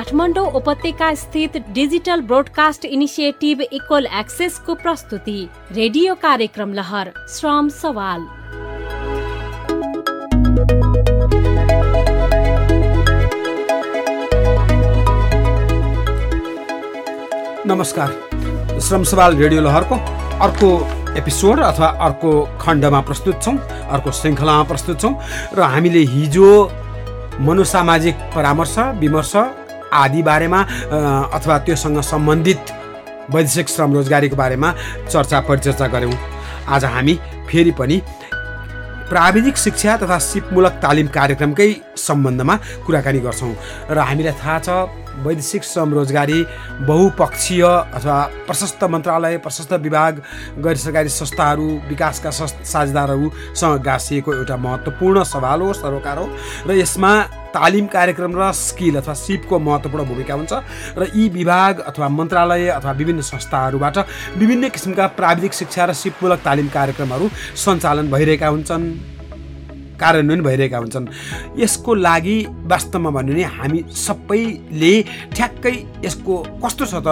काठमाडौँ उपत्यका स्थित digital broadcast initiative equal एक्सेसको प्रस्तुति रेडियो कार्यक्रम लहर श्रम सवाल। नमस्कार। श्रम सवाल रेडियो लहरको अर्को एपिसोड अथवा अर्को खण्डमा प्रस्तुत छौँ अर्को श्रृङ्खलामा प्रस्तुत छौँ र हामीले हिजो मनोसामाजिक परामर्श विमर्श आदि बारेमा अथवा त्योसँग सम्बन्धित वैदेशिक श्रम रोजगारीको बारेमा चर्चा परिचर्चा गऱ्यौँ। आज हामी फेरि पनि प्राविधिक शिक्षा तथा सिपमूलक तालिम कार्यक्रमकै सम्बन्धमा कुराकानी गर्छौँ र हामीलाई थाहा छ वैदेशिक श्रम रोजगारी बहुपक्षीय अथवा प्रशस्त मन्त्रालय प्रशस्त विभाग गैर सरकारी संस्थाहरू विकासका साझेदारहरूसँग गाँसिएको एउटा महत्त्वपूर्ण सवाल हो सरोकार हो। र यसमा तालिम कार्यक्रम र स्किल अथवा सिपको महत्त्वपूर्ण भूमिका हुन्छ र यी विभाग अथवा मन्त्रालय अथवा विभिन्न संस्थाहरूबाट विभिन्न किसिमका प्राविधिक शिक्षा र सिपमूलक तालिम कार्यक्रमहरू सञ्चालन भइरहेका हुन्छन् कार्यान्वयन भइरहेका हुन्छन्। यसको लागि वास्तवमा भन्यो भने हामी सबैले ठ्याक्कै यसको कस्तो छ त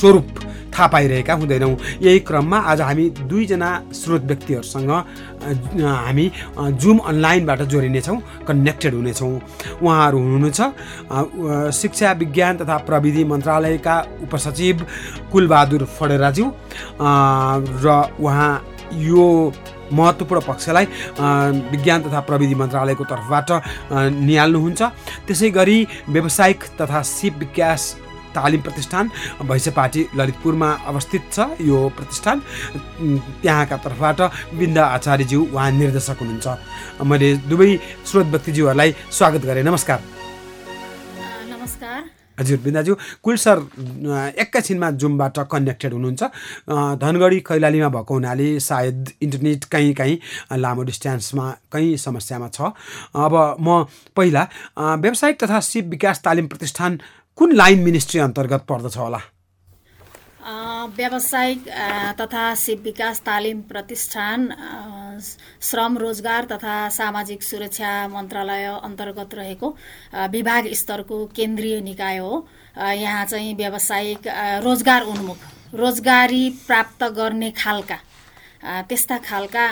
स्वरूप थाहा पाइरहेका हुँदैनौँ। यही क्रममा आज हामी दुईजना स्रोत व्यक्तिहरूसँग हामी जुम अनलाइनबाट जोडिनेछौँ कनेक्टेड हुनेछौँ। उहाँहरू हुनुहुन्छ शिक्षा विज्ञान तथा प्रविधि मन्त्रालयका उपसचिव कुलबहादुर फडेराज्यू र उहाँ यो महत्त्वपूर्ण पक्षलाई विज्ञान तथा प्रविधि मन्त्रालयको तर्फबाट निहाल्नुहुन्छ। त्यसै गरी व्यावसायिक तथा सिप विकास तालिम प्रतिष्ठान भैँसेपाटी ललितपुरमा अवस्थित छ यो प्रतिष्ठान। त्यहाँका तर्फबाट बिन्द आचार्यज्यू उहाँ निर्देशक हुनुहुन्छ। मैले दुवै स्रोत व्यक्तिज्यूहरूलाई स्वागत गरेँ। नमस्कार। नमस्कार। हजुर बिन्दाज्यू कुल सर एकैछिनमा जुमबाट कनेक्टेड हुनुहुन्छ। धनगढी कैलालीमा भएको हुनाले सायद इन्टरनेट कहीँ कहीँ लामो डिस्टेन्समा कहीँ समस्यामा छ। अब म पहिला व्यावसायिक तथा सिप विकास तालिम प्रतिष्ठान कुन लाइन मिनिस्ट्री अन्तर्गत पर्दछ होला? व्यावसायिक तथा सिप विकास तालिम प्रतिष्ठान श्रम रोजगार तथा सामाजिक सुरक्षा मन्त्रालय अन्तर्गत रहेको विभाग स्तरको केन्द्रीय निकाय हो। यहाँ चाहिँ व्यावसायिक रोजगार उन्मुख रोजगारी प्राप्त गर्ने खालका त्यस्ता खालका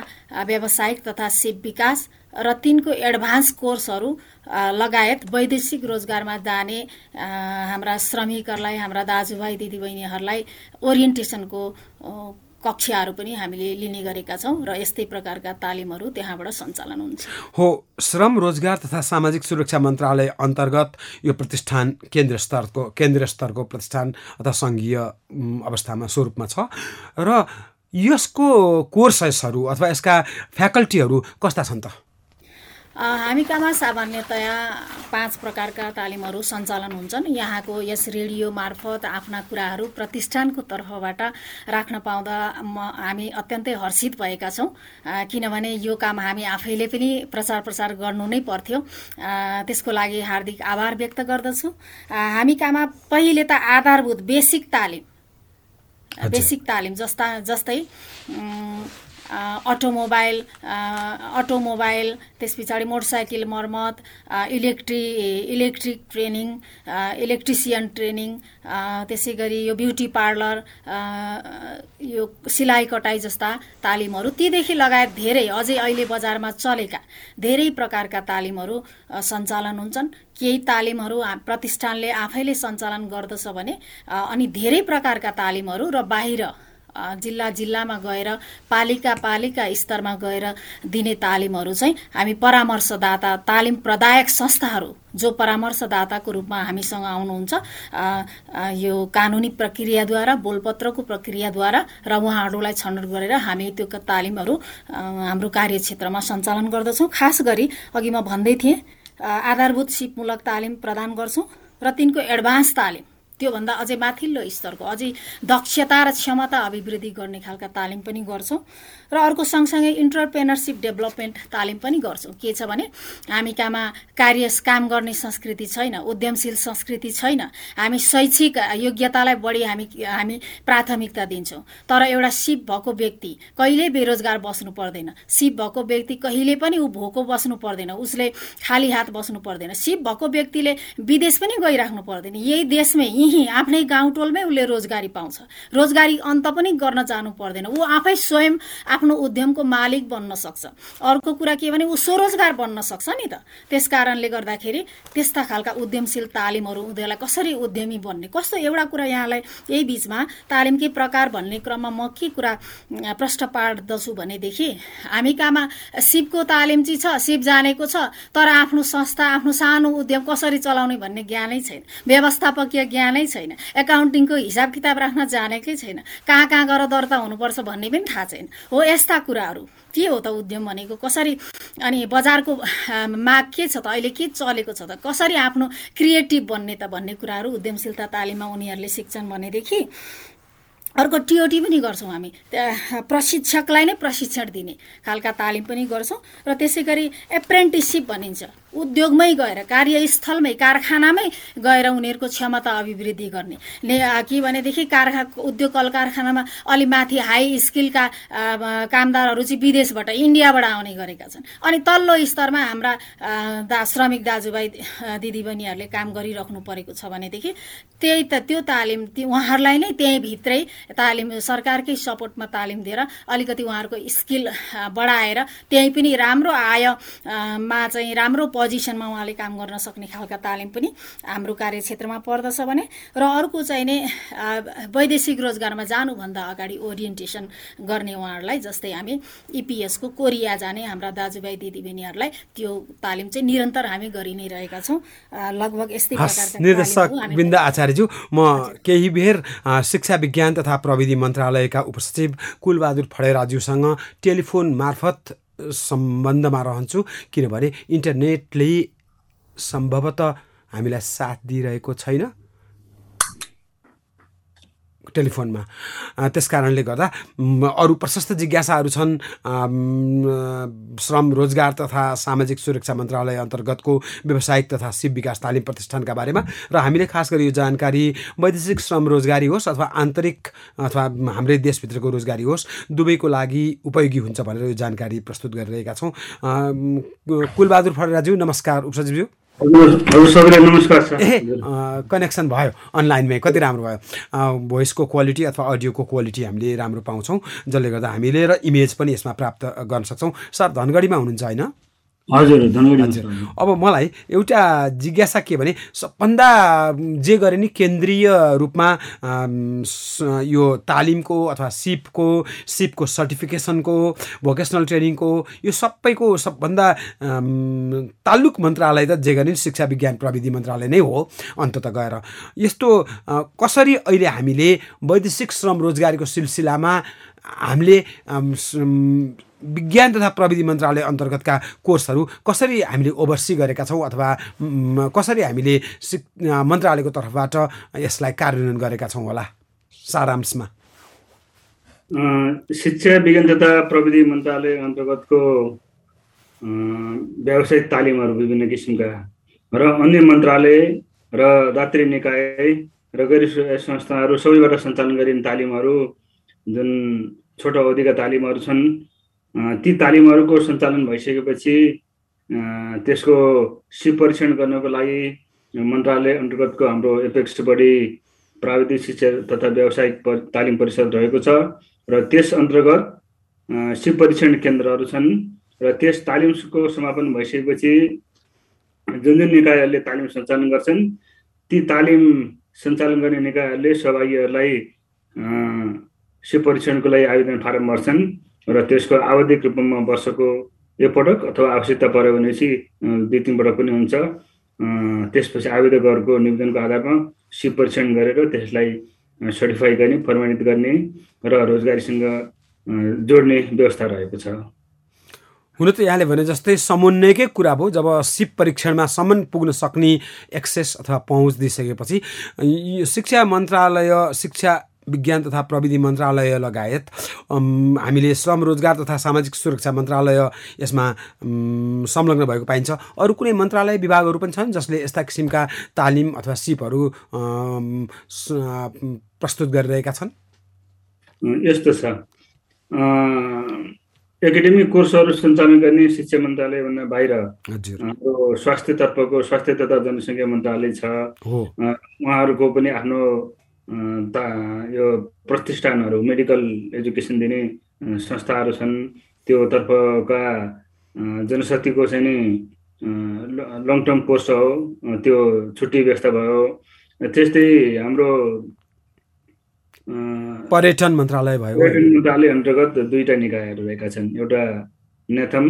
व्यावसायिक तथा सिप विकास र तिनको एडभान्स कोर्सहरू लगायत वैदेशिक रोजगारमा जाने हाम्रा श्रमिकहरूलाई हाम्रा दाजुभाइ दिदीबहिनीहरूलाई ओरिएन्टेसनको कक्षाहरू पनि हामीले लिने गरेका छौँ र यस्तै प्रकारका तालिमहरू त्यहाँबाट सञ्चालन हुन्छ। हो श्रम रोजगार तथा सामाजिक सुरक्षा मन्त्रालय अन्तर्गत यो प्रतिष्ठान केन्द्र स्तरको केन्द्रीय स्तरको प्रतिष्ठान अथवा सङ्घीय अवस्थामा स्वरूपमा छ। र यसको कोर्सेसहरू अथवा यसका फ्याकल्टीहरू कस्ता छन् त? हामी कहाँ सामान्यतया पाँच प्रकारका तालिमहरू सञ्चालन हुन्छन्। यहाँको यस रेडियो मार्फत आफ्ना कुराहरू प्रतिष्ठानको तर्फबाट राख्न पाउँदा म हामी अत्यन्तै हर्षित भएका छौँ। किनभने यो काम हामी आफैले पनि प्रचार प्रसार गर्नु नै पर्थ्यो। त्यसको लागि हार्दिक आभार व्यक्त गर्दछु। हामी कहाँ पहिले त आधारभूत बेसिक तालिम बेसिक तालिम जस्ता जस्तै अटोमोबाइल अटोमोबाइल त्यस पछाडि मोटरसाइकल मर्मत इलेक्ट्रि इलेक्ट्रिक ट्रेनिङ इलेक्ट्रिसियन ट्रेनिङ त्यसै गरी यो ब्युटी पार्लर यो सिलाइ कटाइ जस्ता तालिमहरू तीदेखि लगायत धेरै अझै अहिले बजारमा चलेका धेरै प्रकारका तालिमहरू सञ्चालन हुन्छन्। केही तालिमहरू प्रतिष्ठानले आफैले सञ्चालन गर्दछ भने अनि धेरै प्रकारका तालिमहरू र बाहिर जिल्ला जिल्लामा गएर पालिका पालिका स्तरमा गएर दिने तालिमहरू चाहिँ हामी परामर्शदाता तालिम प्रदायक संस्थाहरू जो परामर्शदाताको रूपमा हामीसँग आउनुहुन्छ यो कानुनी प्रक्रियाद्वारा बोलपत्रको प्रक्रियाद्वारा र उहाँहरूलाई छनौट गरेर हामी त्यो तालिमहरू हाम्रो कार्यक्षेत्रमा सञ्चालन गर्दछौँ। खास गरी अघि म भन्दै थिएँ आधारभूत सिपमूलक तालिम प्रदान गर्छौँ र तिनको एडभान्स तालिम। त्योभन्दा अझै माथिल्लो स्तरको अझै दक्षता र क्षमता अभिवृद्धि गर्ने खालका तालिम पनि गर्छौँ। र अर्को सँगसँगै इन्टरप्रेनरसिप डेभलपमेन्ट तालिम पनि गर्छौँ। के छ भने हामी कहाँमा कार्य काम गर्ने संस्कृति छैन उद्यमशील संस्कृति छैन। हामी शैक्षिक योग्यतालाई बढी हामी हामी प्राथमिकता दिन्छौँ। तर एउटा सिप भएको व्यक्ति कहिल्यै बेरोजगार बस्नु पर्दैन। सिप भएको व्यक्ति कहिले पनि ऊ भोको बस्नु पर्दैन उसले खाली हात बस्नु पर्दैन। सिप भएको व्यक्तिले विदेश पनि गइराख्नु पर्दैन। यही देशमै यहीँ आफ्नै गाउँटोलमै उसले रोजगारी पाउँछ। रोजगारी अन्त पनि गर्न जानु पर्दैन। ऊ आफै स्वयं आफ्नो उद्यमको मालिक बन्न सक्छ। अर्को कुरा के भने ऊ स्वरोजगार बन्न सक्छ नि त। त्यस कारणले गर्दाखेरि त्यस्ता खालका उद्यमशील तालिमहरू उनीहरूलाई कसरी उद्यमी बन्ने? कस्तो एउटा कुरा यहाँलाई यही बिचमा तालिमकै प्रकार भन्ने क्रममा म के कुरा प्रश्न पार्दछु भनेदेखि हामी कहाँमा सिपको तालिम चाहिँ छ सिप जानेको छ तर आफ्नो संस्था आफ्नो सानो उद्यम कसरी चलाउने भन्ने ज्ञानै छैन। व्यवस्थापकीय ज्ञानै छैन। एकाउन्टिङको हिसाब किताब राख्न जानेकै छैन। कहाँ कहाँ गएर दर्ता हुनुपर्छ भन्ने पनि थाहा छैन। हो यस्ता कुराहरू के हो त उद्यम भनेको? कसरी अनि बजारको माग के छ त? अहिले के चलेको छ त? कसरी आफ्नो क्रिएटिभ बन्ने त भन्ने कुराहरू उद्यमशीलता तालिममा उनीहरूले सिक्छन् भनेदेखि अर्को टिओटी पनि गर्छौँ हामी। प्रशिक्षकलाई नै प्रशिक्षण दिने खालका तालिम पनि गर्छौँ र त्यसै गरी एप्रेन्टिससिप भनिन्छ। उद्योगमै गएर कार्यस्थलमै कारखानामै गएर उनीहरूको क्षमता अभिवृद्धि गर्ने। ने के भनेदेखि कारखा उद्योग कल कारखानामा अलि माथि हाई स्किलका कामदारहरू चाहिँ विदेशबाट इन्डियाबाट आउने गरेका छन्। अनि तल्लो स्तरमा हाम्रा दा श्रमिक दाजुभाइ दिदीबहिनीहरूले काम गरिराख्नु परेको छ भनेदेखि त्यही त त्यो तालिम उहाँहरूलाई नै त्यहीँभित्रै तालिम सरकारकै सपोर्टमा तालिम दिएर अलिकति उहाँहरूको स्किल बढाएर त्यहीँ पनि राम्रो आयमा चाहिँ राम्रो पोजिसनमा उहाँले काम गर्न सक्ने खालका तालिम पनि हाम्रो कार्यक्षेत्रमा पर्दछ भने र अर्को चाहिँ नै वैदेशिक रोजगारमा जानुभन्दा अगाडि ओरिएन्टेसन गर्ने उहाँहरूलाई जस्तै हामी इपिएसको कोरिया जाने हाम्रा दाजुभाइ दिदीबहिनीहरूलाई त्यो तालिम चाहिँ निरन्तर हामी गरि नै रहेका छौँ। लगभग यस्तै निर्देशक बिन्द आचार्यज्यू म केही बेर शिक्षा विज्ञान तथा प्रविधि मन्त्रालयका उपसचिव कुलबहादुर फडेराज्यूसँग टेलिफोन मार्फत सम्बन्धमा रहन्छु। किनभने इन्टरनेटले सम्भवतः हामीलाई साथ दिइरहेको छैन। टेलिफोनमा। त्यस कारणले गर्दा अरू प्रशस्त जिज्ञासाहरू छन् श्रम रोजगार तथा सामाजिक सुरक्षा मन्त्रालय अन्तर्गतको व्यावसायिक तथा शिव विकास तालिम प्रतिष्ठानका बारेमा र हामीले खास गरी यो जानकारी वैदेशिक श्रम रोजगारी होस् अथवा आन्तरिक अथवा हाम्रै देशभित्रको रोजगारी होस् दुवैको लागि उपयोगी हुन्छ भनेर यो जानकारी प्रस्तुत गरिरहेका छौँ। कुलबहादुर फडराज्यू नमस्कार उपसचिवज्यू। ए कनेक्सन भयो अनलाइनमै कति राम्रो भयो। भोइसको क्वालिटी अथवा अडियोको क्वालिटी हामीले राम्रो पाउँछौँ जसले गर्दा हामीले र इमेज पनि यसमा प्राप्त गर्न सक्छौँ। सर धनगढीमा हुनुहुन्छ होइन? हजुर अब मलाई एउटा जिज्ञासा के भने सबभन्दा जे गरे नि केन्द्रीय रूपमा यो तालिमको अथवा सिपको सिपको सर्टिफिकेसनको भोकेसनल ट्रेनिङको यो सबैको सबभन्दा तालुक मन्त्रालय त जे गरे शिक्षा विज्ञान प्रविधि मन्त्रालय नै हो अन्तत गएर। यस्तो कसरी अहिले हामीले वैदेशिक श्रम रोजगारीको सिलसिलामा हामीले विज्ञान तथा प्रविधि मन्त्रालय अन्तर्गतका कोर्सहरू कसरी हामीले ओभरसी गरेका छौँ अथवा कसरी हामीले मन्त्रालयको तर्फबाट यसलाई कार्यान्वयन गरेका छौँ होला? सारांशमा। शिक्षा विज्ञान तथा प्रविधि मन्त्रालय अन्तर्गतको व्यावसायिक तालिमहरू विभिन्न किसिमका र अन्य मन्त्रालय र दात्री निकाय र गैर संस्थाहरू सबैबाट सञ्चालन गरिने तालिमहरू जुन छोटो अवधिका तालिमहरू छन् ती तालिमहरूको सञ्चालन भइसकेपछि त्यसको परीक्षण गर्नको लागि मन्त्रालय अन्तर्गतको हाम्रो एपेक्स बडी प्राविधिक शिक्षा तथा व्यावसायिक तालिम परिषद रहेको छ र त्यस अन्तर्गत परीक्षण केन्द्रहरू छन् र त्यस तालिमको समापन भइसकेपछि जुन जुन निकायहरूले तालिम सञ्चालन गर्छन् ती तालिम सञ्चालन गर्ने निकायहरूले सहभागीहरूलाई परीक्षणको लागि आवेदन फारम भर्छन्। र त्यसको आवधिक रूपमा वर्षको एकपटक अथवा आवश्यकता पऱ्यो भनेपछि दुई तिनपटक पनि हुन्छ। त्यसपछि आवेदकहरूको निवेदनको आधारमा सिप परीक्षण गरेर त्यसलाई सर्टिफाई गर्ने प्रमाणित गर्ने र रोजगारीसँग जोड्ने व्यवस्था रहेको छ। हुन त यहाँले भने जस्तै समन्वयकै कुरा भयो। जब सिप परीक्षणमा सम्म पुग्न सक्ने एक्सेस अथवा पहुँच दिइसकेपछि शिक्षा मन्त्रालय शिक्षा विज्ञान तथा प्रविधि मन्त्रालय लगायत हामीले श्रम रोजगार तथा सामाजिक सुरक्षा मन्त्रालय यसमा संलग्न भएको पाइन्छ। अरू कुनै मन्त्रालय विभागहरू पनि छन् जसले यस्ता किसिमका तालिम अथवा सिपहरू प्रस्तुत गरिरहेका छन्? यस्तो छ। एकाडेमिक कोर्सहरू सञ्चालन गर्ने शिक्षा मन्त्रालयभन्दा बाहिर हाम्रो स्वास्थ्यतर्फको स्वास्थ्य तथा जनसङ्ख्या मन्त्रालय छ। उहाँहरूको पनि आफ्नो यो प्रतिष्ठानहरू मेडिकल एजुकेसन दिने संस्थाहरू छन्। त्योतर्फका जनशक्तिको चाहिँ नि लङ टर्म कोर्स हो। त्यो छुट्टी व्यवस्था भयो। त्यस्तै हाम्रो पर्यटन मन्त्रालय भयो। पर्यटन मन्त्रालय अन्तर्गत दुईवटा निकायहरू रहेका छन्। एउटा नेथम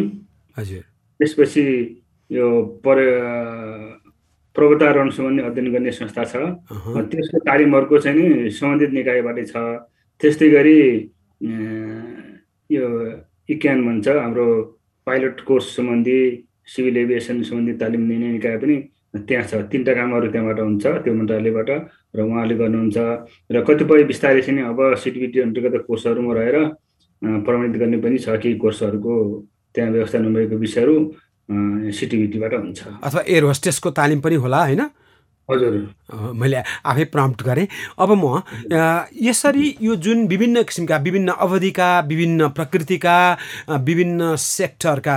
हजुर। त्यसपछि यो पर पर्वतारोहण सम्बन्धी अध्ययन गर्ने संस्था छ। त्यसको तालिमहरूको चाहिँ नि सम्बन्धित निकायबाटै छ। त्यस्तै गरी यो इक्यान भन्छ हाम्रो पाइलट कोर्स सम्बन्धी सिभिल एभिएसन सम्बन्धी तालिम दिने निकाय पनि त्यहाँ छ। तिनवटा कामहरू त्यहाँबाट हुन्छ त्यो मन्त्रालयबाट र उहाँले गर्नुहुन्छ। र कतिपय बिस्तारै चाहिँ अब सिटिबिटी अन्तर्गत कोर्सहरूमा रहेर प्रमाणित गर्ने पनि छ। केही कोर्सहरूको त्यहाँ व्यवस्था नभएको विषयहरू। सिटिबिटीबाट हुन्छ। अथवा एयर होस्टेसको तालिम पनि होला होइन? हजुर। मैले आफै प्रम्प्ट गरेँ। अब म यसरी यो जुन विभिन्न किसिमका विभिन्न अवधिका विभिन्न प्रकृतिका विभिन्न सेक्टरका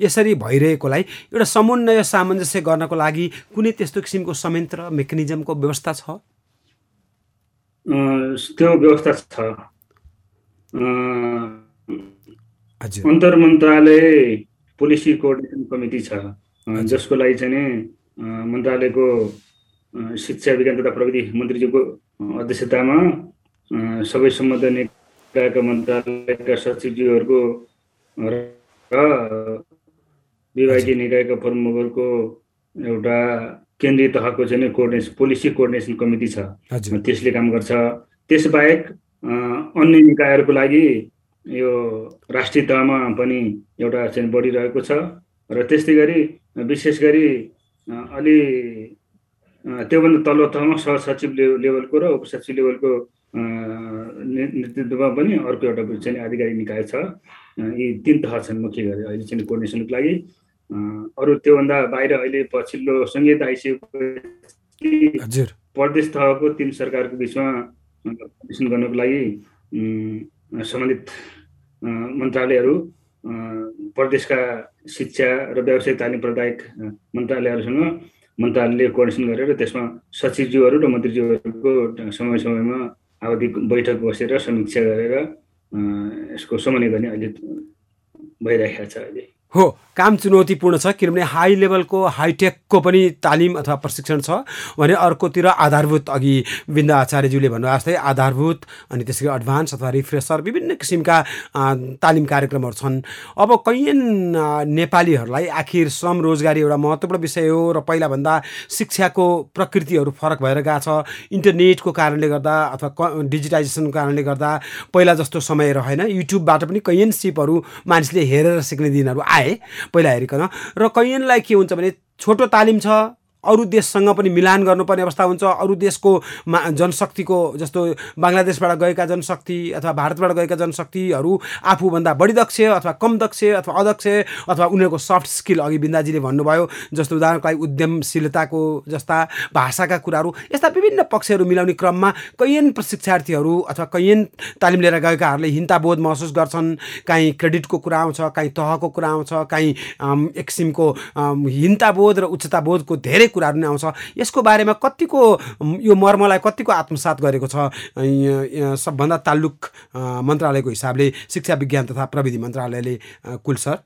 यसरी भइरहेकोलाई एउटा समन्वय सामञ्जस्य गर्नको लागि कुनै त्यस्तो किसिमको संयन्त्र मेकानिजमको व्यवस्था छ? त्यो व्यवस्था छ। अन्तर मन्त्रालय पोलिसी कोअर्डिनेसन कमिटी छ। जसको लागि चाहिँ मन्त्रालयको शिक्षा विज्ञान तथा प्रविधि मन्त्रीज्यूको अध्यक्षतामा सबै सम्बद्ध निकायका मन्त्रालयका सचिवज्यूहरूको र विभागीय निकायका प्रमुखहरूको एउटा केन्द्रीय तहको चाहिँ कोअर्डिनेसन पोलिसी कोअर्डिनेसन कमिटी छ। त्यसले काम गर्छ। त्यसबाहेक अन्य निकायहरूको लागि यो राष्ट्रिय तहमा पनि एउटा चाहिँ बढिरहेको छ र त्यस्तै गरी विशेष गरी अलि त्योभन्दा तल्लो तहमा सहसचिव लेभलको र उपसचिव लेभलको नेतृत्वमा पनि अर्को एउटा चाहिँ आधिकारिक निकाय छ। यी तिन तह छन् मुख्य गरी। अहिले चाहिँ कोर्डिनेसनको लागि अरू त्योभन्दा बाहिर अहिले पछिल्लो सङ्गीत आइसकेपछि प्रदेश तहको तिन सरकारको बिचमा कोर्डिनेसन गर्नको लागि सम्बन्धित मन्त्रालयहरू प्रदेशका शिक्षा र व्यावसायिक तालिम प्रदायक मन्त्रालयहरूसँग मन्त्रालयले कोर्डिनेसन गरेर त्यसमा सचिवज्यूहरू र मन्त्रीज्यूहरूको समय समयमा आवधिक बैठक बसेर समीक्षा गरेर यसको समन्वय गर्ने अहिले भइरहेको छ अहिले। हो काम चुनौतीपूर्ण छ किनभने हाई लेभलको हाइटेकको पनि तालिम अथवा प्रशिक्षण छ भने अर्कोतिर आधारभूत अघि बिन्दा आचार्यज्यूले भन्नुभएको जस्तै आधारभूत अनि त्यसै एडभान्स अथवा रिफ्रेसर विभिन्न किसिमका तालिम कार्यक्रमहरू छन्। अब कैयन नेपालीहरूलाई आखिर श्रम रोजगारी एउटा महत्त्वपूर्ण विषय हो र पहिलाभन्दा शिक्षाको प्रकृतिहरू फरक भएर गएको छ। इन्टरनेटको कारणले गर्दा अथवा डिजिटाइजेसनको कारणले गर्दा पहिला जस्तो समय रहेन। युट्युबबाट पनि कैयन सिपहरू मानिसले हेरेर सिक्ने दिनहरू आए। पहिला हेरिकन। र कैयनलाई के हुन्छ भने छोटो तालिम छ अरू देशसँग पनि मिलान गर्नुपर्ने अवस्था हुन्छ। अरू देशको मा जनशक्तिको जस्तो बङ्गलादेशबाट गएका जनशक्ति अथवा भारतबाट गएका जनशक्तिहरू आफूभन्दा बढी दक्ष अथवा कम दक्ष अथवा अदक्ष अथवा उनीहरूको सफ्ट स्किल अघि बिन्दाजीले भन्नुभयो जस्तो उदाहरणको लागि उद्यमशीलताको जस्ता भाषाका कुराहरू यस्ता विभिन्न पक्षहरू मिलाउने क्रममा कैयन प्रशिक्षार्थीहरू अथवा कैयन तालिम लिएर गएकाहरूले हिन्ताबोध महसुस गर्छन्। काहीँ क्रेडिटको कुरा आउँछ काहीँ तहको कुरा आउँछ काहीँ एक किसिमको हिन्ताबोध र उच्चताबोधको धेरै कुराहरू नै आउँछ। यसको बारेमा कतिको यो मर्मलाई कतिको आत्मसात गरेको छ? सबभन्दा तालुक मन्त्रालयको हिसाबले शिक्षा विज्ञान तथा प्रविधि मन्त्रालयले कुल सर?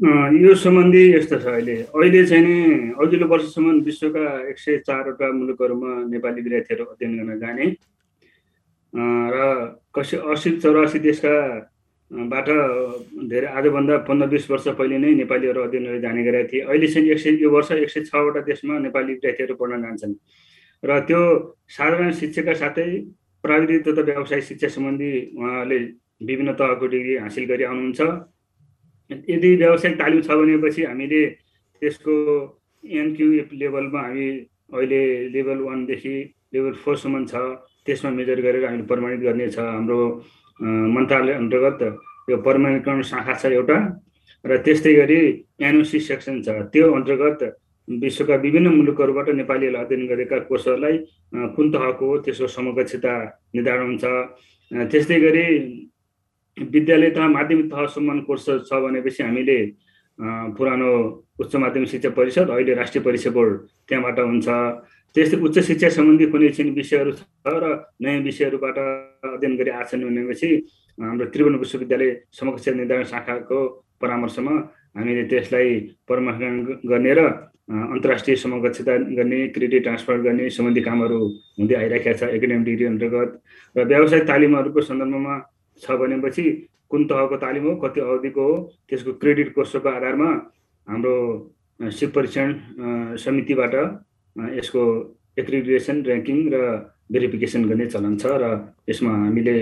यो सम्बन्धी यस्तो छ अहिले। अहिले चाहिँ नि अघिल्लो वर्षसम्म विश्वका एक सय चारवटा मुलुकहरूमा नेपाली विद्यार्थीहरू अध्ययन गर्न जाने। र कसै असी चौरासी देशका बाट धेरै आजभन्दा पन्ध्र बिस वर्ष पहिले नै नेपालीहरू अध्ययनहरू जाने गरेका थिए। चाहिँ एक सय यो वर्ष एक सय छवटा देशमा नेपाली विद्यार्थीहरू पढ्न जान्छन्। र त्यो साधारण शिक्षाका साथै प्राविधिक तथा व्यावसायिक शिक्षा सम्बन्धी उहाँले विभिन्न तहको डिग्री हासिल गरी आउनुहुन्छ। यदि व्यावसायिक तालिम छ भनेपछि हामीले त्यसको एनक्युएफ लेभलमा हामी अहिले लेभल वानदेखि लेभल फोरसम्म छ त्यसमा मेजर गरेर हामीले प्रमाणित गर्ने छ हाम्रो मन्त्रालय अन्तर्गत यो प्रमाणीकरण शाखा छ एउटा र त्यस्तै गरी एनओसी सेक्सन छ। त्यो अन्तर्गत विश्वका विभिन्न मुलुकहरूबाट नेपालीहरूले अध्ययन गरेका कोर्सहरूलाई कुन तहको हो त्यसको समकक्षता निर्धारण हुन्छ त्यस्तै गरी विद्यालय तह माध्यमिक तहसम्म कोर्स छ भनेपछि हामीले पुरानो उच्च माध्यमिक शिक्षा परिषद अहिले राष्ट्रिय परीक्षा बोर्ड त्यहाँबाट हुन्छ। त्यस्तै उच्च शिक्षा सम्बन्धी कुनै चाहिँ विषयहरू छ र नयाँ विषयहरूबाट अध्ययन गरी आछन् भनेपछि हाम्रो त्रिभुवन विश्वविद्यालय समकक्ष निर्धारण शाखाको परामर्शमा हामीले त्यसलाई परामर्श गर्ने र अन्तर्राष्ट्रिय समकक्षता गर्ने क्रेडिट ट्रान्सफर गर्ने सम्बन्धी कामहरू हुँदै आइरहेका छ एकाडेमिक डिग्री अन्तर्गत। र व्यावसायिक तालिमहरूको सन्दर्भमा छ भनेपछि कुन तहको तालिम हो कति अवधिको हो त्यसको क्रेडिट कोर्सको आधारमा हाम्रो सिप परीक्षण समितिबाट यसको एक्रिडिएसन ऱ्याङ्किङ र भेरिफिकेसन गर्ने चलन छ र यसमा हामीले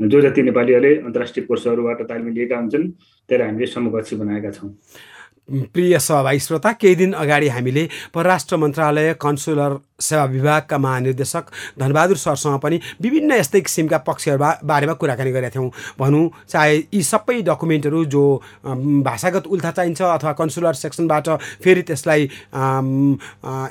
जो जति नेपालीहरूले अन्तर्राष्ट्रिय कोर्सहरूबाट तालिम लिएका हुन्छन् त्यसलाई हामीले समकक्षी बनाएका छौँ। प्रिय सहभागी श्रोता केही दिन अगाडि हामीले परराष्ट्र मन्त्रालय कन्सुलर सेवा विभागका महानिर्देशक धनबहादुर सरसँग पनि विभिन्न यस्तै किसिमका पक्षहरू बारेमा कुराकानी गरेका थियौँ। भनौँ चाहे यी सबै डकुमेन्टहरू जो भाषागत उल्था चाहिन्छ अथवा कन्सुलर सेक्सनबाट फेरि त्यसलाई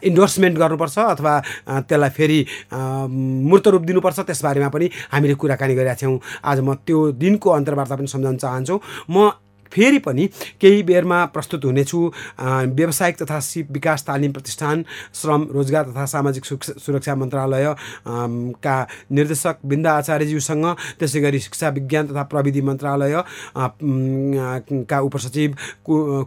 इन्डोर्समेन्ट गर्नुपर्छ अथवा त्यसलाई फेरि मूर्त रूप दिनुपर्छ त्यसबारेमा पनि हामीले कुराकानी गरेका थियौँ। आज म त्यो दिनको अन्तर्वार्ता पनि सम्झाउन चाहन्छु। म फेरि पनि केही बेरमा प्रस्तुत हुनेछु। व्यावसायिक तथा सिप विकास तालिम प्रतिष्ठान श्रम रोजगार तथा सामाजिक सुरक्षा मन्त्रालय का निर्देशक बिन्दा आचार्यज्यूसँग त्यसै गरी शिक्षा विज्ञान तथा प्रविधि मन्त्रालय का उपसचिव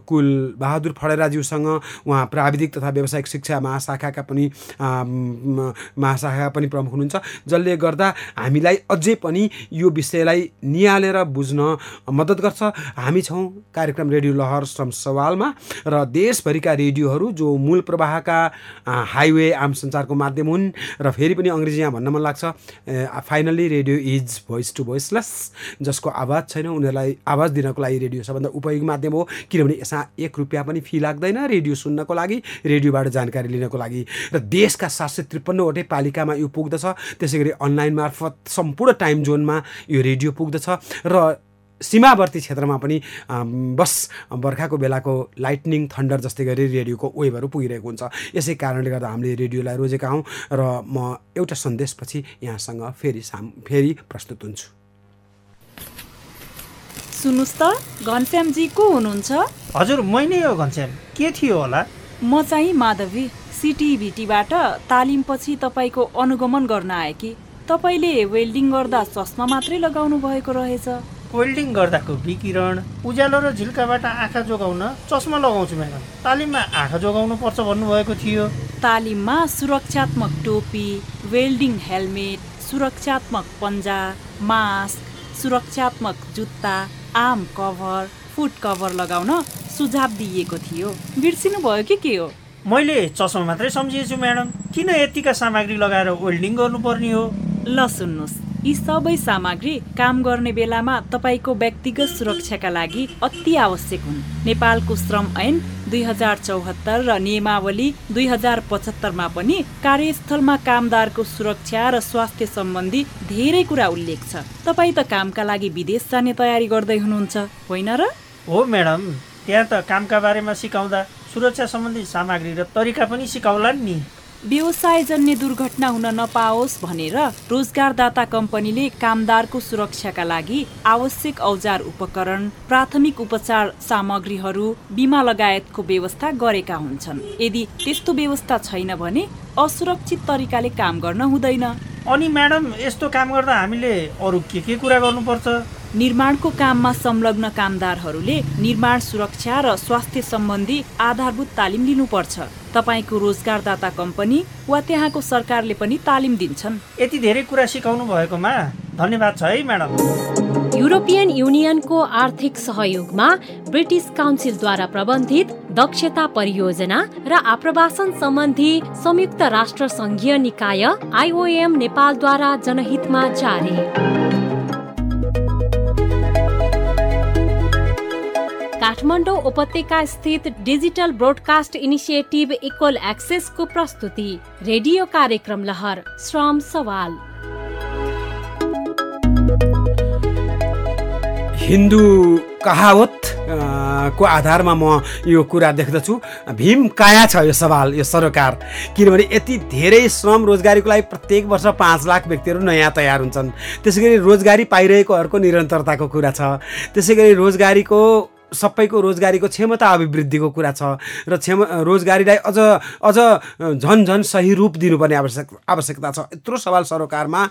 कुल बहादुर फडेराज्यूसँग उहाँ प्राविधिक तथा व्यावसायिक शिक्षा महाशाखाका पनि महाशाखा पनि प्रमुख हुनुहुन्छ। जसले गर्दा हामीलाई अझै पनि यो विषयलाई निहालेर बुझ्न मद्दत गर्छ। हामी छौँ कार्यक्रम रेडियो लहर श्रम सवालमा र देशभरिका रेडियोहरू जो मूल प्रवाहका हाइवे आम सञ्चारको माध्यम हुन् र फेरि पनि अङ्ग्रेजी यहाँ भन्न मन लाग्छ finally radio is voice to voiceless जसको आवाज छैन उनीहरूलाई आवाज दिनको लागि रेडियो सबभन्दा उपयोगी माध्यम हो किनभने यसमा एक रुपियाँ पनि फी लाग्दैन रेडियो सुन्नको लागि रेडियोबाट जानकारी लिनको लागि। र देशका सात सय त्रिपन्नवटै पालिकामा यो पुग्दछ त्यसै गरी अनलाइन मार्फत सम्पूर्ण टाइम जोनमा यो रेडियो पुग्दछ। र सीमावर्ती क्षेत्रमा पनि बस बर्खाको बेलाको लाइटनिङ थन्डर जस्तै गरी रेडियोको वेभहरू पुगिरहेको हुन्छ। यसै कारणले गर्दा हामीले रेडियोलाई रोजेका हौँ र म एउटा सन्देशपछि यहाँसँग फेरि साम फेरि प्रस्तुत हुन्छु। सुन्नुहोस् त घनश्यामजी को हुनुहुन्छ? हजुर मै नै हो घनश्याम। के थियो होला? म चाहिँ माधवी सिटिभिटीबाट तालिमपछि तपाईँको अनुगमन गर्न आएँ कि तपाईँले वेल्डिङ गर्दा चस्मा मात्रै लगाउनु भएको रहेछ। वेल्डिङ गर्दाको विकिरण उज्यालो र झिल्काबाट आँखा जोगाउन चस्मा लगाउँछु म्याडम। तालिममा आँखा जोगाउनु पर्छ भन्नुभएको थियो। तालिममा सुरक्षात्मक टोपी वेल्डिङ हेलमेट सुरक्षात्मक पन्जा मास्क सुरक्षात्मक जुत्ता आम कभर फुट कभर लगाउन सुझाव दिइएको थियो। बिर्सिनु भयो कि के हो? मैले चस्मा मात्रै सम्झिएछु म्याडम। किन यतिका सामग्री लगाएर वेल्डिङ गर्नुपर्ने हो? ल सुन्नुहोस्। यी सबै सामग्री काम गर्ने बेलामा तपाईँको व्यक्तिगत सुरक्षाका लागि अति आवश्यक हुन्। नेपालको श्रम ऐन दुई हजार चौहत्तर र नियमावली दुई हजार पचहत्तरमा पनि कार्यस्थलमा कामदारको सुरक्षा र स्वास्थ्य सम्बन्धी धेरै कुरा उल्लेख छ। तपाईँ त कामका लागि विदेश जाने तयारी गर्दै हुनुहुन्छ होइन र? हो म्याडम त्यहाँ त कामका बारेमा सिकाउँदा सुरक्षा सम्बन्धी सामग्री र तरिका पनि सिकाउला नि। व्यवसायजन्य दुर्घटना हुन नपाओस् भनेर रोजगारदाता कम्पनीले कामदारको सुरक्षाका लागि आवश्यक औजार उपकरण प्राथमिक उपचार सामग्रीहरू बिमा लगायतको व्यवस्था गरेका हुन्छन्। यदि त्यस्तो व्यवस्था छैन भने असुरक्षित तरिकाले काम गर्न हुँदैन। अनि म्याडम यस्तो काम गर्दा हामीले अरू के के कुरा गर्नुपर्छ? निर्माणको काममा संलग्न कामदारहरूले निर्माण सुरक्षा र स्वास्थ्य सम्बन्धी आधारभूत तालिम लिनुपर्छ। तपाईँको रोजगारदाता कम्पनी वा त्यहाँको सरकारले पनि तालिम दिन्छन्। यति धेरै कुरा सिकाउनु भएकोमा धन्यवाद छ है म्याडम। युरोपियन युनियनको आर्थिक सहयोगमा ब्रिटिस काउन्सिलद्वारा प्रबन्धित दक्षता परियोजना र आप्रवासन सम्बन्धी संयुक्त राष्ट्र संघीय निकाय आइओएम नेपालद्वारा जनहितमा जारी। काठमाडौँ उपत्यका स्थित डिजिटल ब्रोडकास्ट इनिसिएटिभ इक्वल एक्सेसको प्रस्तुति रेडियो कार्यक्रम लहर श्रम सवाल। हिन्दू कहावत को आधारमा म यो कुरा देख्दछु। भीम काया छ यो सवाल यो सरकार। किनभने यति धेरै श्रम रोजगारीको लागि प्रत्येक वर्ष पाँच लाख व्यक्तिहरू नयाँ तयार हुन्छन्। त्यसै गरी रोजगारी पाइरहेकोहरूको निरन्तरताको कुरा छ। त्यसै गरी रोजगारीको सबैको रोजगारीको क्षमता अभिवृद्धिको कुरा छ र क्षम रोजगारीलाई अझ अझ झन् झन् सही रूप दिनुपर्ने आवश्यक आवश्यकता छ। यत्रो सवाल सरोकारमा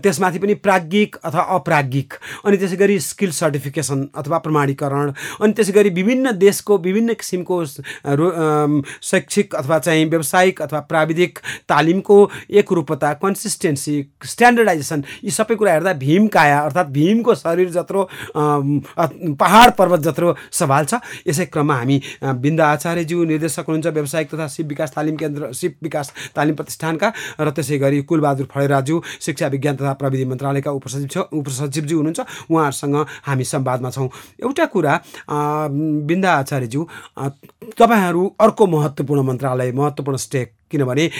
त्यसमाथि पनि प्राज्ञिक अथवा अप्राज्ञिक अनि त्यसै गरी स्किल सर्टिफिकेसन अथवा प्रमाणीकरण अनि त्यसै गरी विभिन्न देशको विभिन्न किसिमको शैक्षिक अथवा चाहिँ व्यावसायिक अथवा प्राविधिक तालिमको एकरूपता कन्सिस्टेन्सी स्ट्यान्डर्डाइजेसन यी सबै कुरा हेर्दा भीम काया अर्थात् भीमको शरीर जत्रो पहाड पर्वत जत्रो सवाल छ। यसै क्रममा हामी बिन्दा आचार्यज्यू निर्देशक हुनुहुन्छ व्यावसायिक तथा सिप विकास तालिम केन्द्र सिप विकास तालिम प्रतिष्ठानका र त्यसै गरी कुलबहादुर फडेराज्यू शिक्षा विज्ञान तथा प्रविधि मन्त्रालयका उपसचिव छ उपसचिवज्यू हुनुहुन्छ। उहाँहरूसँग हामी संवादमा छौँ। एउटा कुरा बिन्दा आचार्यज्यू तपाईँहरू अर्को महत्त्वपूर्ण मन्त्रालय महत्त्वपूर्ण स्टेक किनभने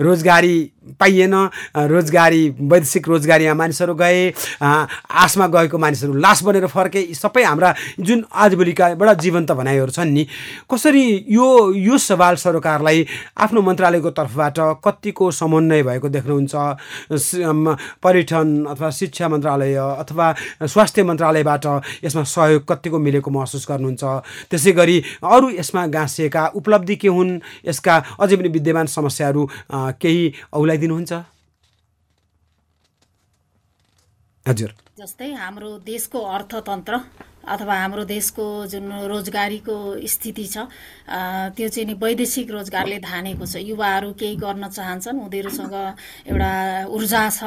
रोजगारी पाइएन रोजगारी वैदेशिक रोजगारीमा मानिसहरू गए आसमा गएको मानिसहरू लास बनेर फर्के सबै हाम्रा जुन आजभोलिकाबाट जीवन्त भनाइहरू छन् नि कसरी यो यो सवाल सरकारलाई आफ्नो मन्त्रालयको तर्फबाट कतिको समन्वय भएको देख्नुहुन्छ? पर्यटन अथवा शिक्षा मन्त्रालय अथवा स्वास्थ्य मन्त्रालयबाट यसमा सहयोग कतिको मिलेको महसुस गर्नुहुन्छ? त्यसै गरी अरू यसमा गाँसिएका उपलब्धि के हुन्? यसका अझै पनि विद्यमान समस्याहरू केही औलाइदिनुहुन्छ? हजुर। जस्तै हाम्रो देशको अर्थतन्त्र। अथवा हाम्रो देशको जुन रोजगारीको स्थिति छ त्यो चाहिँ नि वैदेशिक रोजगारले धानेको छ। युवाहरू केही गर्न चाहन्छन् उनीहरूसँग एउटा ऊर्जा छ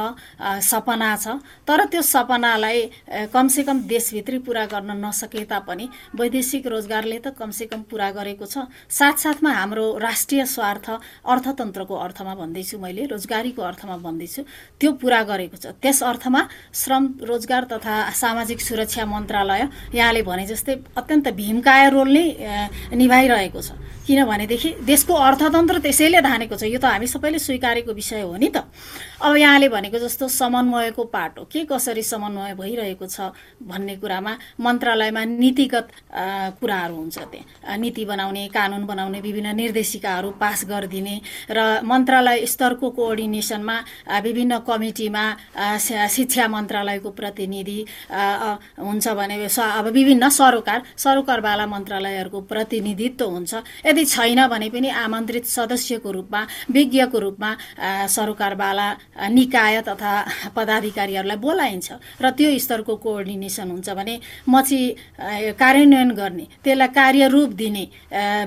सपना छ। तर त्यो सपनालाई कमसेकम देशभित्रै पुरा गर्न नसके तापनि वैदेशिक रोजगारले त कमसेकम पुरा गरेको छ। साथसाथमा हाम्रो राष्ट्रिय स्वार्थ अर्थतन्त्रको अर्थमा भन्दैछु मैले रोजगारीको अर्थमा भन्दैछु त्यो पुरा गरेको छ। त्यस अर्थमा श्रम रोजगार तथा सामाजिक सुरक्षा मन्त्रालय यहाँले भने जस्तै अत्यन्त भीमकाय रोल नै निभाइरहेको छ। किनभनेदेखि देशको अर्थतन्त्र त्यसैले धानेको छ। यो त हामी सबैले स्वीकारेको विषय हो नि त। अब यहाँले भनेको जस्तो समन्वयको पाटो के कसरी समन्वय भइरहेको छ भन्ने कुरामा मन्त्रालयमा नीतिगत कुराहरू हुन्छ त्यहाँ। नीति बनाउने कानुन बनाउने विभिन्न निर्देशिकाहरू पास गरिदिने र मन्त्रालय स्तरको कोअर्डिनेसनमा विभिन्न कमिटीमा शिक्षा मन्त्रालयको प्रतिनिधि हुन्छ भने अब विभिन्न सरोकार सरोकारवाला मन्त्रालयहरूको प्रतिनिधित्व हुन्छ। यदि छैन भने पनि आमन्त्रित सदस्यको रूपमा विज्ञको रूपमा सरकारवाला निकाय तथा पदाधिकारीहरूलाई बोलाइन्छ र त्यो स्तरको कोअर्डिनेसन हुन्छ भने म चाहिँ कार्यान्वयन गर्ने त्यसलाई कार्यरूप दिने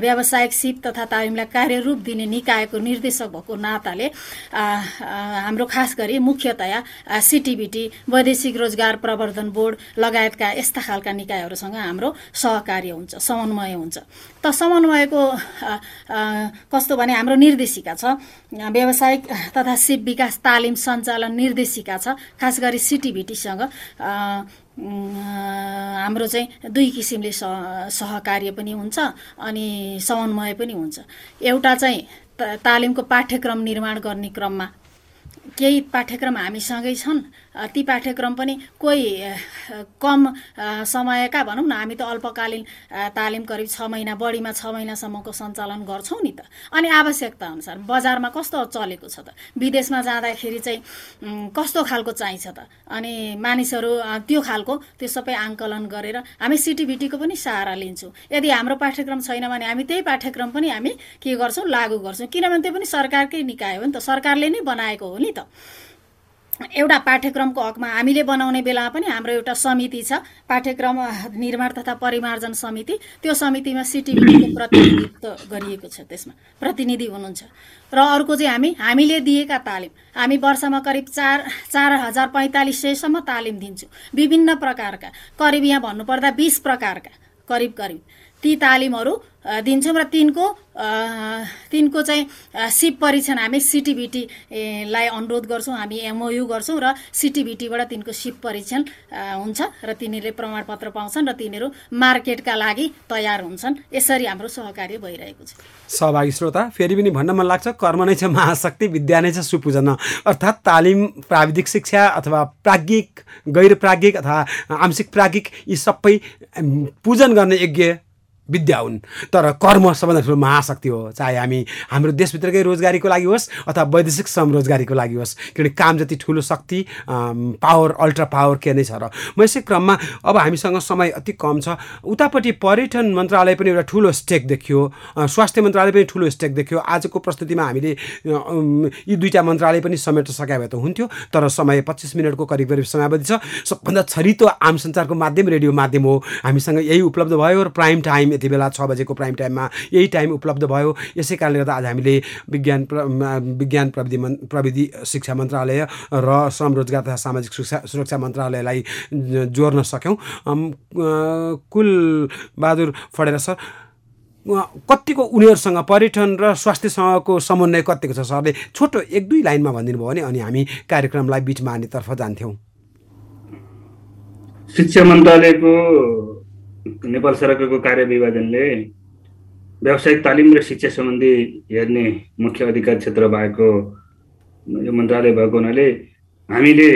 व्यावसायिक सिप तथा तालिमलाई कार्यरूप दिने निकायको निर्देशक भएको नाताले हाम्रो खास गरी मुख्यतया सिटिबिटी वैदेशिक रोजगार प्रवर्धन बोर्ड लगायतका यस्ता खालका निकायहरूसँग हाम्रो सहकार्य हुन्छ समन्वय हुन्छ। त समन्वयको कस्तो भने हाम्रो निर्देशिका छ। व्यावसायिक तथा सिप विकास तालिम सञ्चालन निर्देशिका छ खास गरी सिटिभिटीसँग हाम्रो चाहिँ दुई किसिमले सहकार्य पनि हुन्छ अनि समन्वय पनि हुन्छ। एउटा चाहिँ तालिमको पाठ्यक्रम निर्माण गर्ने क्रममा। केही पाठ्यक्रम हामीसँगै छन् ती पाठ्यक्रम पनि कोही कम समयका भनौँ न हामी त अल्पकालीन तालिम करिब छ महिना बढीमा छ महिनासम्मको सञ्चालन गर्छौँ नि त। अनि आवश्यकता अनुसार बजारमा कस्तो चलेको छ त? विदेशमा जाँदाखेरि चाहिँ कस्तो खालको चाहिन्छ त? अनि मानिसहरू त्यो खालको त्यो सबै आङ्कलन गरेर हामी सिटिभिटीको पनि सहारा लिन्छौँ। यदि हाम्रो पाठ्यक्रम छैन भने हामी त्यही पाठ्यक्रम पनि हामी के गर्छौँ? लागू गर्छौँ। किनभने त्यो पनि सरकारकै निकाय हो नि त। सरकारले नै बनाएको हो नि त। एउटा पाठ्यक्रमको हकमा हामीले बनाउने बेलामा पनि हाम्रो एउटा समिति छ। पाठ्यक्रम निर्माण तथा परिमार्जन समिति। त्यो समितिमा सिटिभीको प्रतिनिधित्व गरिएको छ त्यसमा। प्रतिनिधि हुनुहुन्छ। र अर्को चाहिँ हामी हामीले दिएका तालिम। हामी वर्षमा करिब चार चार हजार पैँतालिस सयसम्म तालिम दिन्छौँ। विभिन्न प्रकारका। करिब यहाँ भन्नुपर्दा बिस प्रकारका। करिब करिब। ती तालिमहरू दिन्छौँ र तिनको तिनको चाहिँ सिप परीक्षण हामी सिटिभिटीलाई अनुरोध गर्छौँ हामी एमओयु गर्छौँ र सिटिभिटीबाट तिनको सिप परीक्षण हुन्छ र तिनीहरूले प्रमाणपत्र पाउँछन् र तिनीहरू मार्केटका लागि तयार हुन्छन्। यसरी हाम्रो सहकार्य भइरहेको छ। सहभागी श्रोता फेरि पनि भन्न मन लाग्छ कर्म नै छ महाशक्ति विद्या नै छ सुपूजन। अर्थात् तालिम प्राविधिक शिक्षा अथवा प्राज्ञिक गैर प्राज्ञिक अथवा आंशिक प्राज्ञिक यी सबै पूजन गर्ने यज्ञ विद्या हुन्। तर कर्म सबभन्दा ठुलो महाशक्ति हो। चाहे हामी हाम्रो देशभित्रकै रोजगारीको लागि होस् अथवा वैदेशिक श्रम रोजगारीको लागि होस् किनभने काम जति ठुलो शक्ति पावर अल्ट्रा पावर के नै छ र। म यसै क्रममा अब हामीसँग समय अति कम छ। उतापट्टि पर्यटन मन्त्रालय पनि एउटा ठुलो स्टेक देखियो। स्वास्थ्य मन्त्रालय पनि ठुलो स्टेक देखियो। आजको प्रस्तुतिमा हामीले यी दुईवटा मन्त्रालय पनि समेट्न सके भए त हुन्थ्यो। तर समय पच्चिस मिनटको करिब करिब समयावधि छ। सबभन्दा छरितो आम सञ्चारको माध्यम रेडियो माध्यम हो। हामीसँग यही उपलब्ध भयो र प्राइम टाइम यति बेला छ बजेको प्राइम टाइममा। यही टाइम उपलब्ध भयो। यसै कारणले गर्दा आज हामीले विज्ञान विज्ञान प्रविधि प्रविधि शिक्षा मन्त्रालय र श्रम रोजगार तथा सामाजिक सुरक्षा सुरक्षा मन्त्रालयलाई जोड्न सक्यौँ। कुल बहादुर फडेर सर कतिको उनीहरूसँग पर्यटन र स्वास्थ्यसँगको समन्वय कतिको छ सरले? छोटो एक दुई लाइनमा भनिदिनु भयो भने अनि हामी कार्यक्रमलाई बिचमा हानेतर्फ जान्थ्यौँ। शिक्षा मन्त्रालयको नेपाल सरकारको कार्य विभाजनले व्यावसायिक तालिम र शिक्षा सम्बन्धी हेर्ने मुख्य अधिकार क्षेत्र भएको यो मन्त्रालय भएको हुनाले हामीले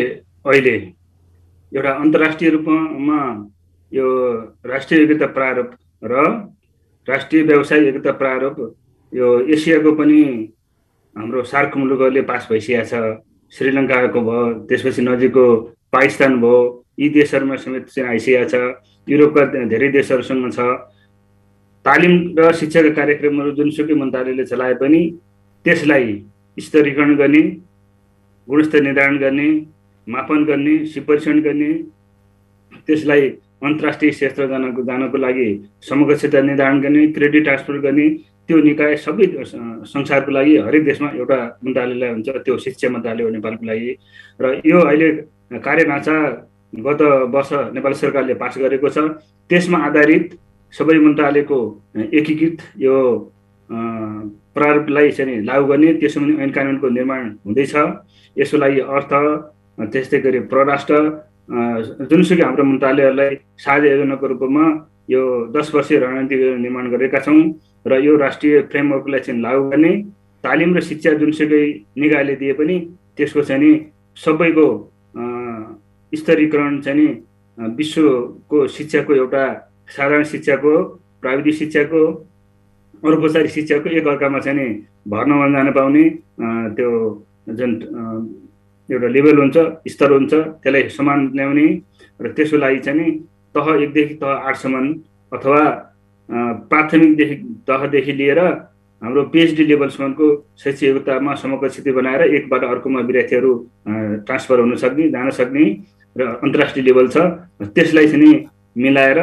अहिले एउटा अन्तर्राष्ट्रिय रूपमा यो राष्ट्रिय एकता प्रारूप र राष्ट्रिय व्यवसाय एकता प्रारूप यो एसियाको पनि हाम्रो सार्क मुलुकहरूले पास भइसकेको छ। श्रीलङ्काको भयो त्यसपछि नजिकको पाकिस्तान भयो यी देशहरूमा समेत चाहिँ आइसकेको छ। युरोपका धेरै देशहरूसँग छ। तालिम र शिक्षाका कार्यक्रमहरू जुनसुकै मन्त्रालयले चलाए पनि त्यसलाई स्तरीकरण गर्ने गुणस्तर निर्धारण गर्ने मापन गर्ने सिपरीक्षण गर्ने त्यसलाई अन्तर्राष्ट्रिय क्षेत्र जानको जानको लागि समकक्षता निर्धारण गर्ने क्रेडिट ट्रान्सफर गर्ने त्यो निकाय सबै संसारको लागि हरेक देशमा एउटा मन्त्रालयलाई हुन्छ त्यो शिक्षा मन्त्रालय हो नेपालको लागि। र यो अहिले कार्यढाँचा गत वर्ष नेपाल सरकारले पास गरेको छ। त्यसमा आधारित सबै मन्त्रालयको एकीकृत यो प्रारूपलाई चाहिँ लागू गर्ने त्यसो भने ऐन कानुनको निर्माण हुँदैछ। यसको लागि अर्थ त्यस्तै गरी परराष्ट्र जुनसुकै हाम्रो मन्त्रालयहरूलाई साझा योजनाको रूपमा यो दस वर्षीय रणनीति निर्माण गरेका छौँ र यो राष्ट्रिय फ्रेमवर्कलाई चाहिँ लागू गर्ने तालिम र शिक्षा जुनसुकै निकायले दिए पनि त्यसको चाहिँ नि सबैको स्तरीकरण चाहिँ नि विश्वको शिक्षाको एउटा साधारण शिक्षाको प्राविधिक शिक्षाको अनौपचारिक शिक्षाको एक अर्कामा चाहिँ नि भर्नमा जान पाउने त्यो जुन एउटा लेभल हुन्छ स्तर हुन्छ त्यसलाई समान ल्याउने र त्यसको लागि चाहिँ नि तह एकदेखि तह आठसम्म अथवा प्राथमिकदेखि तहदेखि लिएर हाम्रो पिएचडी लेभलसम्मको शैक्षिक योग्यतामा समकक्षित बनाएर एकबाट अर्कोमा विद्यार्थीहरू ट्रान्सफर हुन सक्ने जान सक्ने र अन्तर्राष्ट्रिय लेभल छ। त्यसलाई चाहिँ मिलाएर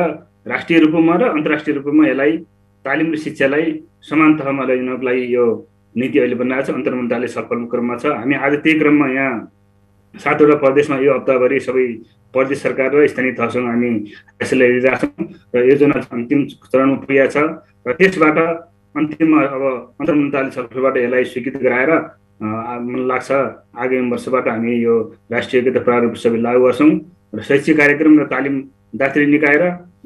राष्ट्रिय रूपमा र अन्तर्राष्ट्रिय रूपमा यसलाई तालिम र शिक्षालाई समान तहमा लैजानको लागि यो नीति अहिले बनाएको छ। अन्तर्मन्त्रालय छलफल क्रममा छ। हामी आज त्यही क्रममा यहाँ सातवटा प्रदेशमा यो हप्ताभरि सबै प्रदेश सरकार र स्थानीय तहसँग हामी फैसला लिइरहेको छौँ। र योजना अन्तिम चरणमा पुगेको छ। र त्यसबाट अन्तिममा अब अन्तर्मन्त्रालय छलफलबाट यसलाई स्वीकृत गराएर मलाई लाग्छ। आगामी वर्षबाट हामी यो राष्ट्रिय एकता प्रारूप सबै लागू गर्छौँ र शैक्षिक कार्यक्रम र तालिम दात्री निकाय र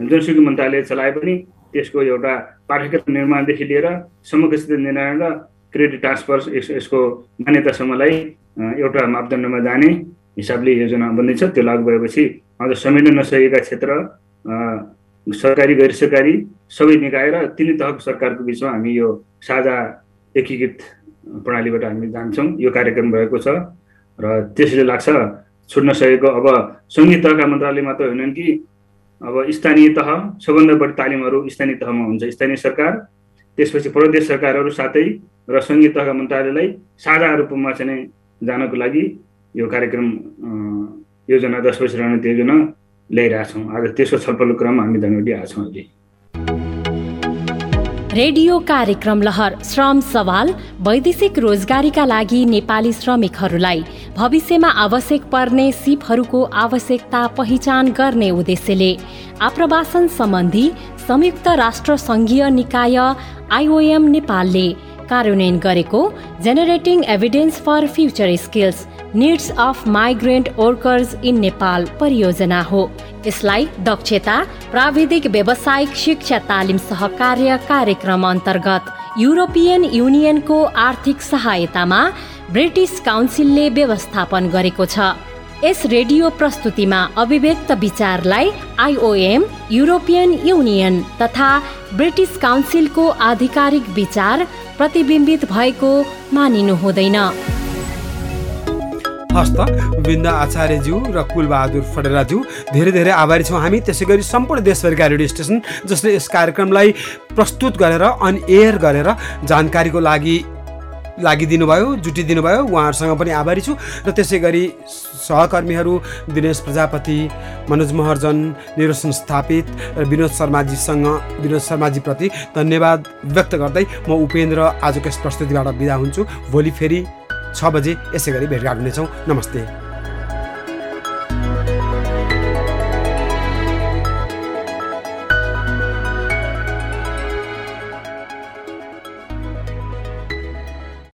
जुनसुकै मन्त्रालय चलाए पनि त्यसको एउटा पाठ्यक्रम निर्माणदेखि लिएर समग्र निर्णय र क्रेडिट ट्रान्सफर यस यसको मान्यतासम्मलाई एउटा मापदण्डमा जाने हिसाबले योजना बन्दैछ त्यो लागू भएपछि अझ समेट्न नसकेका क्षेत्र सरकारी गैर सरकारी सबै निकाय र तिनै तहको सरकारको बिचमा हामी यो साझा एकीकृत प्रणालीबाट हामी जान्छौँ। यो कार्यक्रम भएको छ र त्यसले लाग्छ छुट्न सकेको अब सङ्घीय तहका मन्त्रालय मात्र होइनन् कि अब स्थानीय तह सबभन्दा बढी तालिमहरू स्थानीय तहमा हुन्छ। स्थानीय सरकार त्यसपछि प्रदेश सरकारहरू साथै र सङ्घीय तहका मन्त्रालयलाई साझा रूपमा चाहिँ जानको लागि यो कार्यक्रम योजना दस वर्ष रणनीति योजना ल्याइरहेछौँ। आज त्यसको छलफल क्रम हामी धनवटी आएको छौँ अहिले। रेडियो कार्यक्रम लहर श्रम सवाल वैदेशिक रोजगारीका लागि नेपाली श्रमिकहरूलाई भविष्यमा आवश्यक पर्ने सिपहरूको आवश्यकता पहिचान गर्ने उद्देश्यले आप्रवासन सम्बन्धी संयुक्त राष्ट्र सङ्घीय निकाय आइओएम नेपालले कार्यान्वयन गरेको generating evidence for future skills needs of migrant workers in Nepal परियोजना हो यसलाई दक्षता प्राविधिक व्यावसायिक शिक्षा तालिम सहकार्य कार्यक्रम अन्तर्गत युरोपियन युनियनको आर्थिक सहायतामा ब्रिटिस काउन्सिलले व्यवस्थापन गरेको छ यस रेडियो प्रस्तुतिमा अभिव्यक्त विचारलाई आइओएम युरोपियन युनियन तथा ब्रिटिस काउन्सिलको आधिकारिक विचार प्रतिबिम्बित भएको मानिनु हुँदैन हस्त वृन्दा आचार्यज्यू र कुलबहादुर फडेराज्यू। धेरै धेरै आभारी छौँ हामी त्यसै गरी सम्पूर्ण देशभरिका रेडियो स्टेसन जसले यस कार्यक्रमलाई प्रस्तुत गरेर अन एयर गरेर जानकारीको लागि लागिदिनु भयो जुटिदिनु भयो उहाँहरूसँग पनि आभारी छु र त्यसै गरी सहकर्मीहरू दिनेश प्रजापति मनोज महर्जन निर्वसन स्थापित र विनोद शर्माजीसँग विनोद शर्माजीप्रति धन्यवाद व्यक्त गर्दै म उपेन्द्र आजको यस प्रस्तुतिबाट बिदा हुन्छु। भोलि फेरि छ बजे यसै गरी भेटघाट हुनेछौँ। नमस्ते।